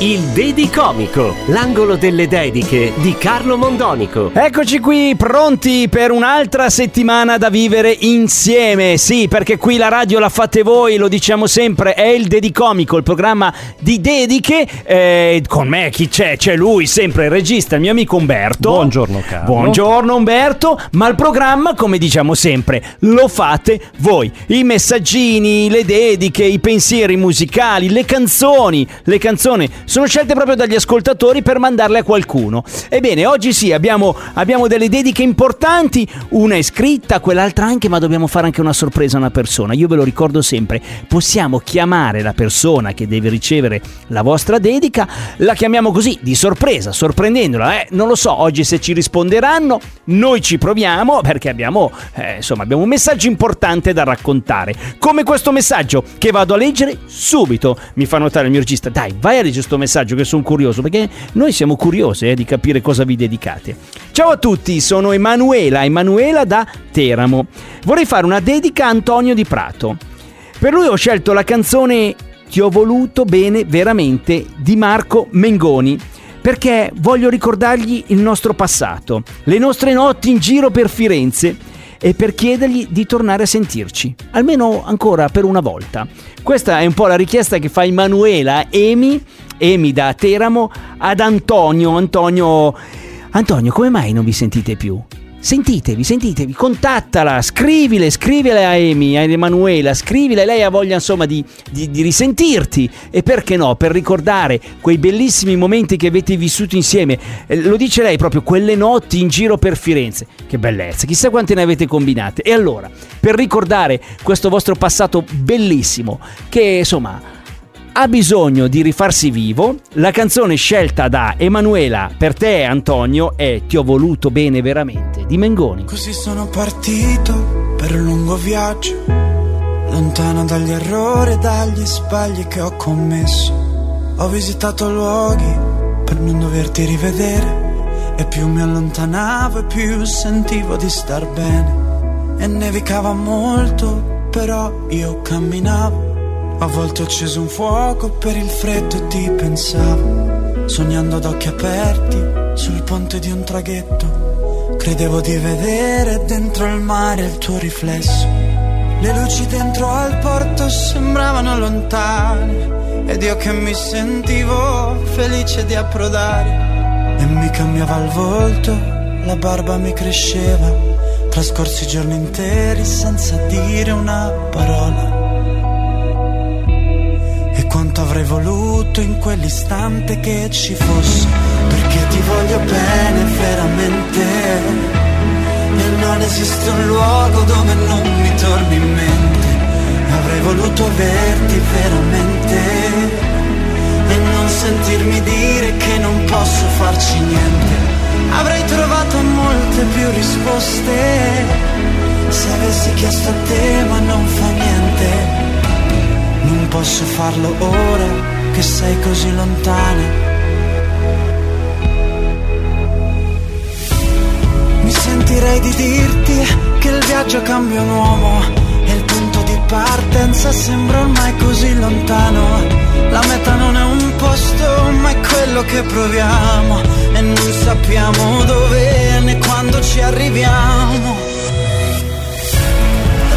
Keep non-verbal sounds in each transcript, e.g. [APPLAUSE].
Il Dedicomico, l'angolo delle dediche di Carlo Mondonico. Eccoci qui pronti per un'altra settimana da vivere insieme. Sì, perché qui la radio la fate voi, lo diciamo sempre, è il Dedicomico, il programma di dediche. Eh, con me chi c'è? C'è lui, sempre il regista, il mio amico Umberto. Buongiorno Carlo. Buongiorno Umberto, ma il programma, come diciamo sempre, lo fate voi. I messaggini, le dediche, i pensieri musicali, le canzoni, le canzoni sono scelte proprio dagli ascoltatori per mandarle a qualcuno. Ebbene, oggi sì, abbiamo, abbiamo delle dediche importanti, una è scritta, quell'altra anche, ma dobbiamo fare anche una sorpresa a una persona. Io ve lo ricordo sempre, possiamo chiamare la persona che deve ricevere la vostra dedica, la chiamiamo così, di sorpresa, sorprendendola. Eh, non lo so, oggi se ci risponderanno, noi ci proviamo perché abbiamo, eh, insomma, abbiamo un messaggio importante da raccontare. Come questo messaggio che vado a leggere subito. Mi fa notare il mio regista, dai, vai a leggere questo messaggio che sono curioso perché noi siamo curiosi eh, di capire cosa vi dedicate. Ciao a tutti, sono Emanuela, Emanuela da Teramo. Vorrei fare una dedica a Antonio di Prato. Per lui ho scelto la canzone Ti ho voluto bene veramente di Marco Mengoni perché voglio ricordargli il nostro passato, le nostre notti in giro per Firenze e per chiedergli di tornare a sentirci, almeno ancora per una volta. Questa è un po' la richiesta che fa Emanuela Emi, Emi da Teramo, ad Antonio. Antonio, Antonio, come mai non vi sentite più? Sentitevi, sentitevi, contattala, scrivile, scrivile a Emi, a Emanuela, scrivile, lei ha voglia insomma di, di, di, risentirti. E perché no, per ricordare quei bellissimi momenti che avete vissuto insieme, eh, lo dice lei proprio, quelle notti in giro per Firenze, che bellezza, chissà quante ne avete combinate. E allora, per ricordare questo vostro passato bellissimo, che insomma ha bisogno di rifarsi vivo. La canzone scelta da Emanuela per te, Antonio, è Ti ho voluto bene veramente di Mengoni. Così sono partito per un lungo viaggio, lontano dagli errori e dagli sbagli che ho commesso. Ho visitato luoghi per non doverti rivedere, e più mi allontanavo e più sentivo di star bene. E nevicava molto, però io camminavo a volte ho acceso un fuoco per il freddo e ti pensavo, sognando ad occhi aperti sul ponte di un traghetto. Credevo di vedere dentro il mare il tuo riflesso. Le luci dentro al porto sembravano lontane ed io che mi sentivo felice di approdare. E mi cambiava il volto, la barba mi cresceva. Trascorsi giorni interi senza dire una parola quanto avrei voluto in quell'istante che ci fosse, perché ti voglio bene veramente. E non esiste un luogo dove non mi torni in mente. Avrei voluto averti veramente. E non sentirmi dire che non posso farci niente. Avrei trovato molte più risposte. Se avessi chiesto a te, ma non fa niente non posso farlo ora che sei così lontana. Mi sentirei di dirti che il viaggio cambia un uomo e il punto di partenza sembra ormai così lontano. La meta non è un posto, ma è quello che proviamo e non sappiamo dove né quando ci arriviamo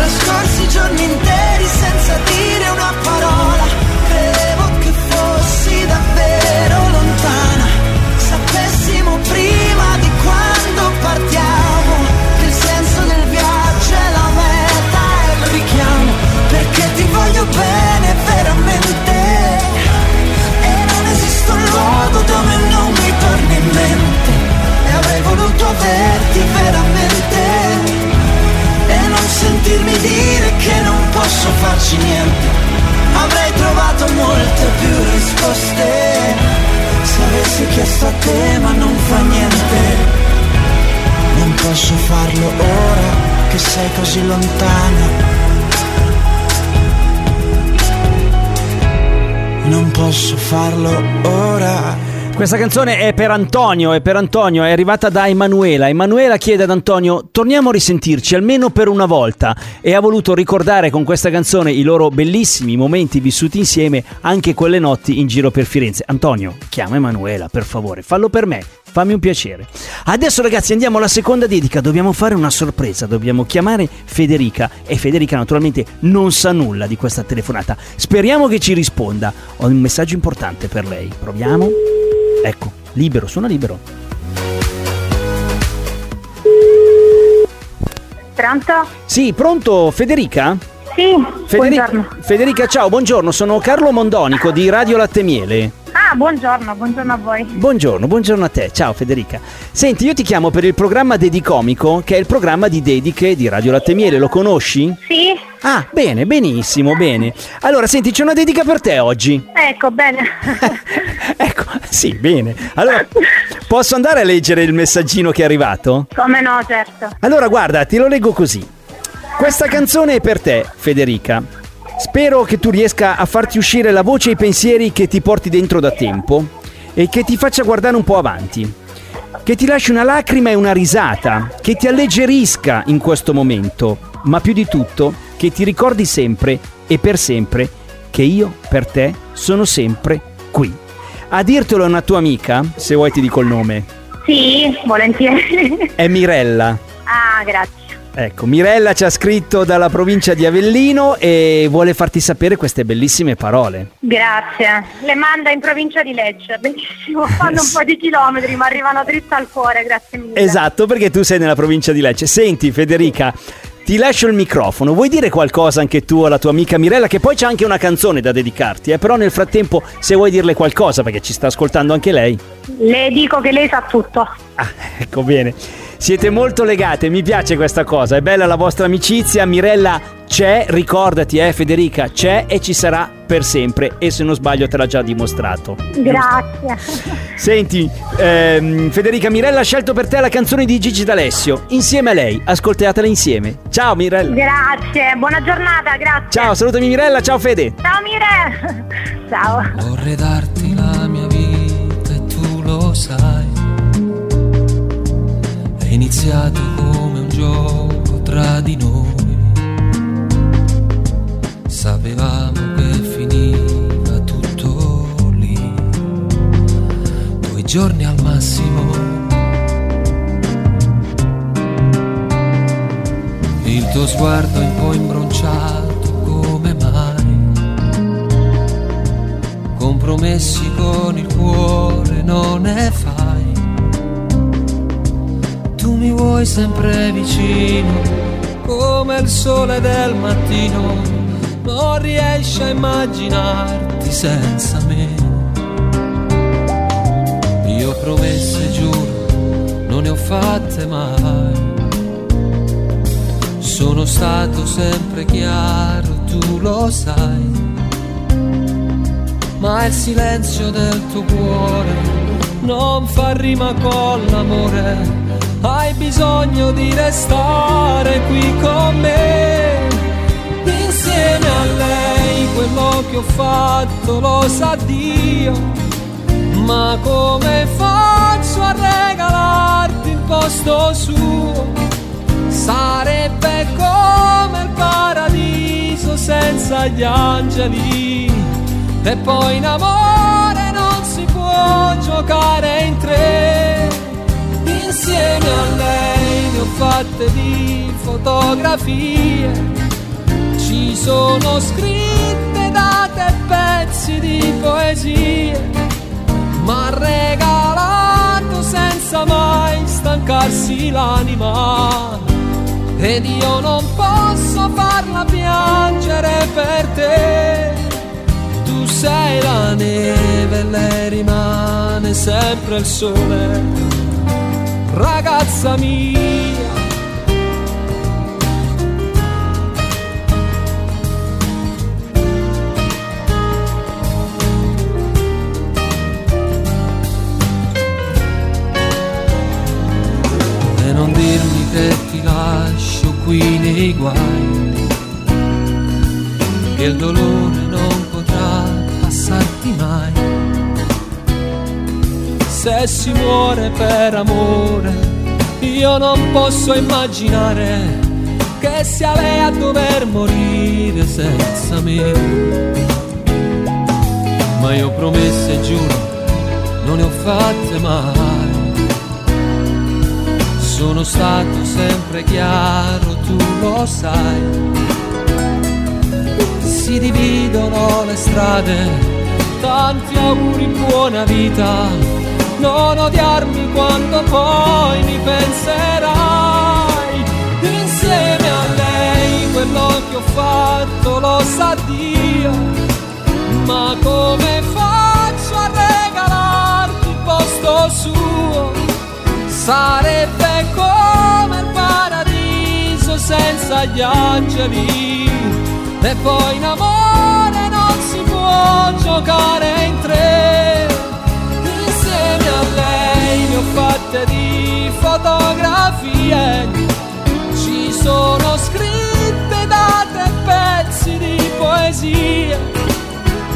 trascorsi giorni interi senza dire una sei così lontana. non posso farlo ora. Questa canzone è per Antonio, è per Antonio, è arrivata da Emanuela. Emanuela chiede ad Antonio, torniamo a risentirci almeno per una volta e ha voluto ricordare con questa canzone i loro bellissimi momenti vissuti insieme, anche quelle notti in giro per Firenze. Antonio, chiama Emanuela, per favore, fallo per me. Fammi un piacere. Adesso ragazzi andiamo alla seconda dedica, dobbiamo fare una sorpresa, dobbiamo chiamare Federica e Federica naturalmente non sa nulla di questa telefonata. Speriamo che ci risponda. Ho un messaggio importante per lei. Proviamo. Ecco, libero, suona libero. Pronto? Sì, pronto Federica? Sì, Federica, buongiorno. Federica, ciao, buongiorno, sono Carlo Mondonico di Radio Latte Miele. Ah, buongiorno, buongiorno a voi. Buongiorno, buongiorno a te, ciao Federica. Senti, io ti chiamo per il programma Dedicomico, che è il programma di dediche di Radio Latte Miele, lo conosci? Sì, Ah, bene, benissimo, bene. Allora, senti, c'è una dedica per te oggi. ecco, bene. [LAUGHS] Ecco, sì, bene. Allora, posso andare a leggere il messaggino che è arrivato? Come no, certo. Allora, guarda, ti lo leggo così. Questa canzone è per te, Federica. Spero che tu riesca a farti uscire la voce e i pensieri che ti porti dentro da tempo e che ti faccia guardare un po' avanti. Che ti lasci una lacrima e una risata, che ti alleggerisca in questo momento, ma più di tutto che ti ricordi sempre e per sempre che io per te sono sempre qui. A dirtelo è una tua amica, se vuoi ti dico il nome, Sì, volentieri. è Mirella. Ah, grazie. Ecco, Mirella ci ha scritto dalla provincia di Avellino e vuole farti sapere queste bellissime parole. Grazie. Le manda in provincia di Lecce, bellissimo. Fanno un po' di chilometri, ma arrivano dritta al cuore, grazie mille. Esatto, perché tu sei nella provincia di Lecce. Senti, Federica, ti lascio il microfono. Vuoi dire qualcosa anche tu alla tua amica Mirella? Che poi c'è anche una canzone da dedicarti, eh? però nel frattempo, se vuoi dirle qualcosa, perché ci sta ascoltando anche lei. Le dico che lei sa tutto. Ah, ecco bene. Siete molto legate, mi piace questa cosa, è bella la vostra amicizia. Mirella c'è, ricordati, eh, Federica, c'è e ci sarà per sempre. E se non sbaglio te l'ha già dimostrato. Grazie. Senti, ehm, Federica Mirella ha scelto per te la canzone di Gigi D'Alessio. Insieme a lei, ascoltatela insieme. Ciao Mirella. Grazie, buona giornata, grazie. Ciao, salutami Mirella, ciao Fede. Ciao Mire. [LAUGHS] Ciao. Vorrei darti la mia vita e tu lo sai. È iniziato come un gioco tra di noi. Sapevamo che finiva tutto lì. Due giorni al massimo. Il tuo sguardo è un po' imbronciato come mai compromessi con il cuore non ne fai. Vuoi sempre vicino, come il sole del mattino, non riesci a immaginarti senza me. Io promesse, giuro, non ne ho fatte mai. Sono stato sempre chiaro, tu lo sai ma il silenzio del tuo cuore non fa rima con l'amore. Hai bisogno di restare qui con me, insieme a lei. Quello che ho fatto lo sa Dio, ma come faccio a regalarti il posto suo? Sarebbe come il paradiso senza gli angeli. E poi in amore non si può giocare in tre. Insieme a lei ne ho fatte di fotografie. Ci sono scritte date e pezzi di poesie. Ma regalato senza mai stancarsi l'anima. Ed io non posso farla piangere per te tu sei la neve lei rimane sempre il sole, ragazza mia. E non dirmi che ti lascio qui nei guai, che il dolore non potrà passarti mai. Se si muore per amore, io non posso immaginare che sia lei a dover morire senza me. Ma io promesse giuro, non ne ho fatte mai. Sono stato sempre chiaro, tu lo sai. Si dividono le strade, tanti auguri, buona vita. Non odiarmi quando poi mi penserai. Insieme a lei quello che ho fatto lo sa Dio. Ma come faccio a regalarti il posto suo? Sarebbe come il paradiso senza gli angeli. E poi in amore non si può giocare fotografie. Ci sono scritte date pezzi di poesie.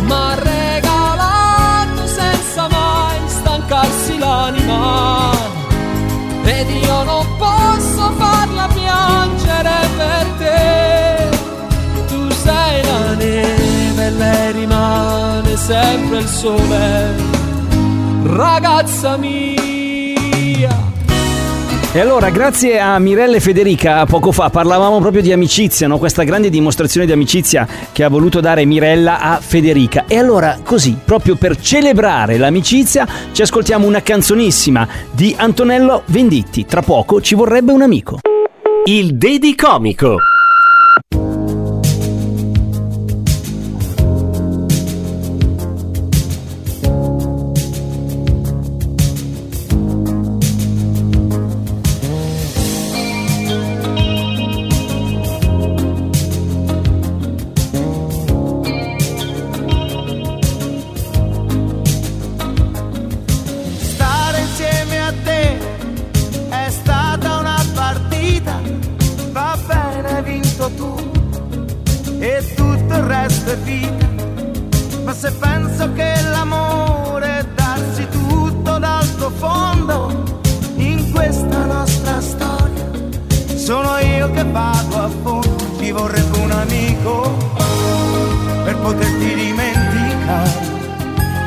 Ma regalato senza mai stancarsi l'anima ed io non posso farla piangere per te. Tu sei la neve e lei rimane sempre il sole, ragazza mia. E allora, grazie a Mirella e Federica, poco fa parlavamo proprio di amicizia, no? questa grande dimostrazione di amicizia che ha voluto dare Mirella a Federica. E allora, così, proprio per celebrare l'amicizia, ci ascoltiamo una canzonissima di Antonello Venditti. Tra poco ci vorrebbe un amico. Il Dedi Comico. Io che vado a fondo, ci vorrebbe un amico per poterti dimenticare.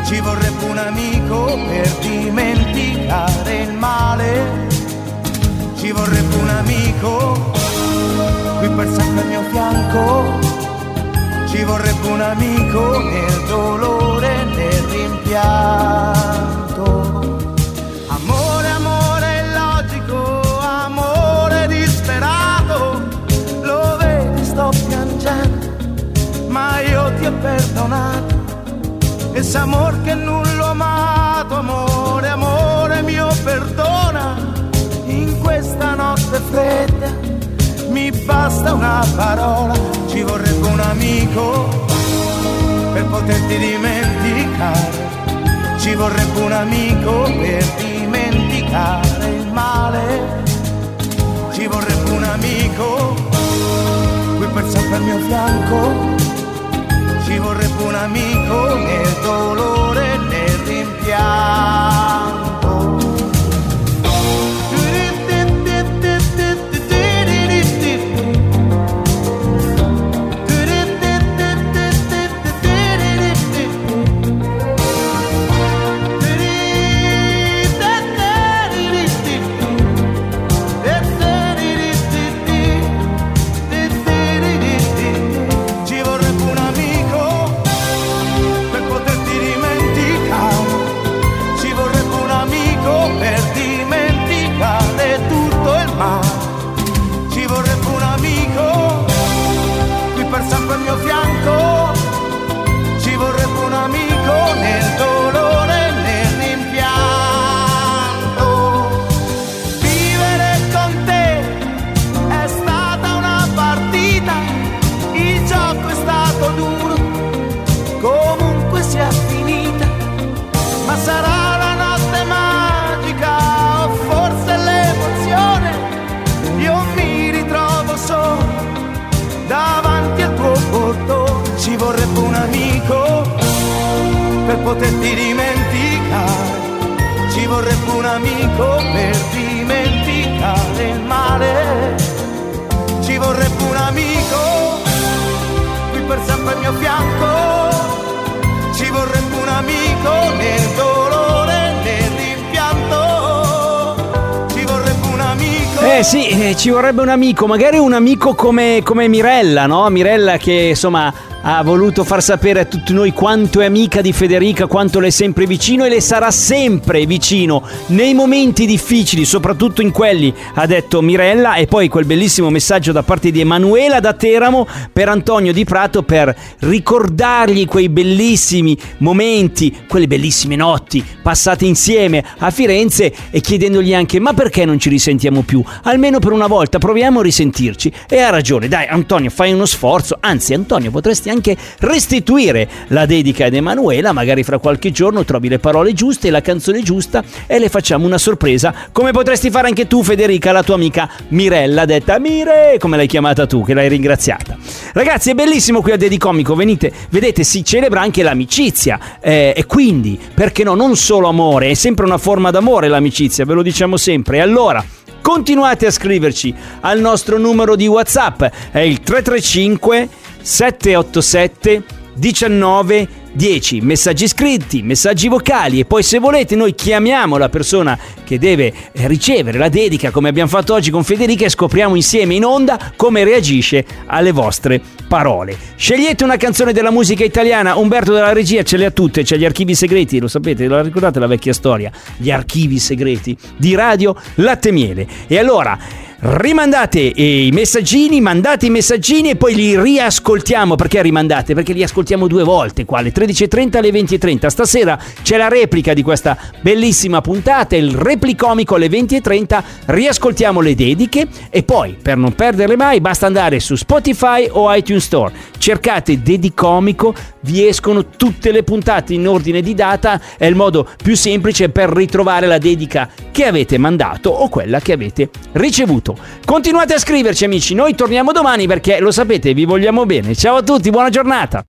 Ci vorrebbe un amico per dimenticare il male. Ci vorrebbe un amico qui per sempre al mio fianco. Ci vorrebbe un amico nel dolore e nel rimpianto. Perdonato. Ese amor non l'ho amato, amore, amore mio, perdona. In questa notte fredda mi basta una parola, ci vorrebbe un amico per poterti dimenticare. Ci vorrebbe un amico per dimenticare il male. Ci vorrebbe un amico qui per sempre al mio fianco. Ci vorrebbe poterti dimenticare. Ci vorrebbe un amico per dimenticare il male. Ci vorrebbe un amico qui per sempre al mio fianco. Ci vorrebbe un amico nel dolore, nel rimpianto. Ci vorrebbe un amico. Eh sì, eh, ci vorrebbe un amico, magari un amico come, come Mirella, no? Mirella che insomma ha voluto far sapere a tutti noi quanto è amica di Federica, quanto le è sempre vicino e le sarà sempre vicino nei momenti difficili, soprattutto in quelli, ha detto Mirella e poi quel bellissimo messaggio da parte di Emanuela da Teramo per Antonio Di Prato per ricordargli quei bellissimi momenti, quelle bellissime notti passate insieme a Firenze e chiedendogli anche ma perché non ci risentiamo più? Almeno per una volta proviamo a risentirci. E ha ragione, dai Antonio fai uno sforzo, anzi Antonio potresti anche restituire la dedica ad Emanuela, magari fra qualche giorno trovi le parole giuste la canzone giusta e le facciamo una sorpresa, come potresti fare anche tu Federica, la tua amica Mirella, detta Mire, come l'hai chiamata tu, che l'hai ringraziata. Ragazzi è bellissimo qui a Dedicomico, venite, vedete si celebra anche l'amicizia eh, e quindi, perché no, non solo amore, è sempre una forma d'amore l'amicizia, ve lo diciamo sempre. E allora, continuate a scriverci al nostro numero di WhatsApp, è il 335 787 19 10 messaggi scritti, messaggi vocali e poi se volete noi chiamiamo la persona che deve eh, ricevere la dedica come abbiamo fatto oggi con Federica e scopriamo insieme in onda come reagisce alle vostre parole. Scegliete una canzone della musica italiana, Umberto della regia ce le ha tutte, c'è gli archivi segreti, lo sapete, la ricordate la vecchia storia, gli archivi segreti di Radio Latte Miele. E allora rimandate i messaggini, mandate i messaggini e poi li riascoltiamo. Perché rimandate? Perché li ascoltiamo due volte qua, alle 13.30 alle 20.30. Stasera c'è la replica di questa bellissima puntata, il replicomico alle 20.30. Riascoltiamo le dediche e poi, per non perderle mai, basta andare su Spotify o iTunes Store. Cercate Dedicomico, vi escono tutte le puntate in ordine di data. È il modo più semplice per ritrovare la dedica che avete mandato o quella che avete ricevuto. Continuate a scriverci amici, noi torniamo domani perché lo sapete, vi vogliamo bene. Ciao a tutti, buona giornata.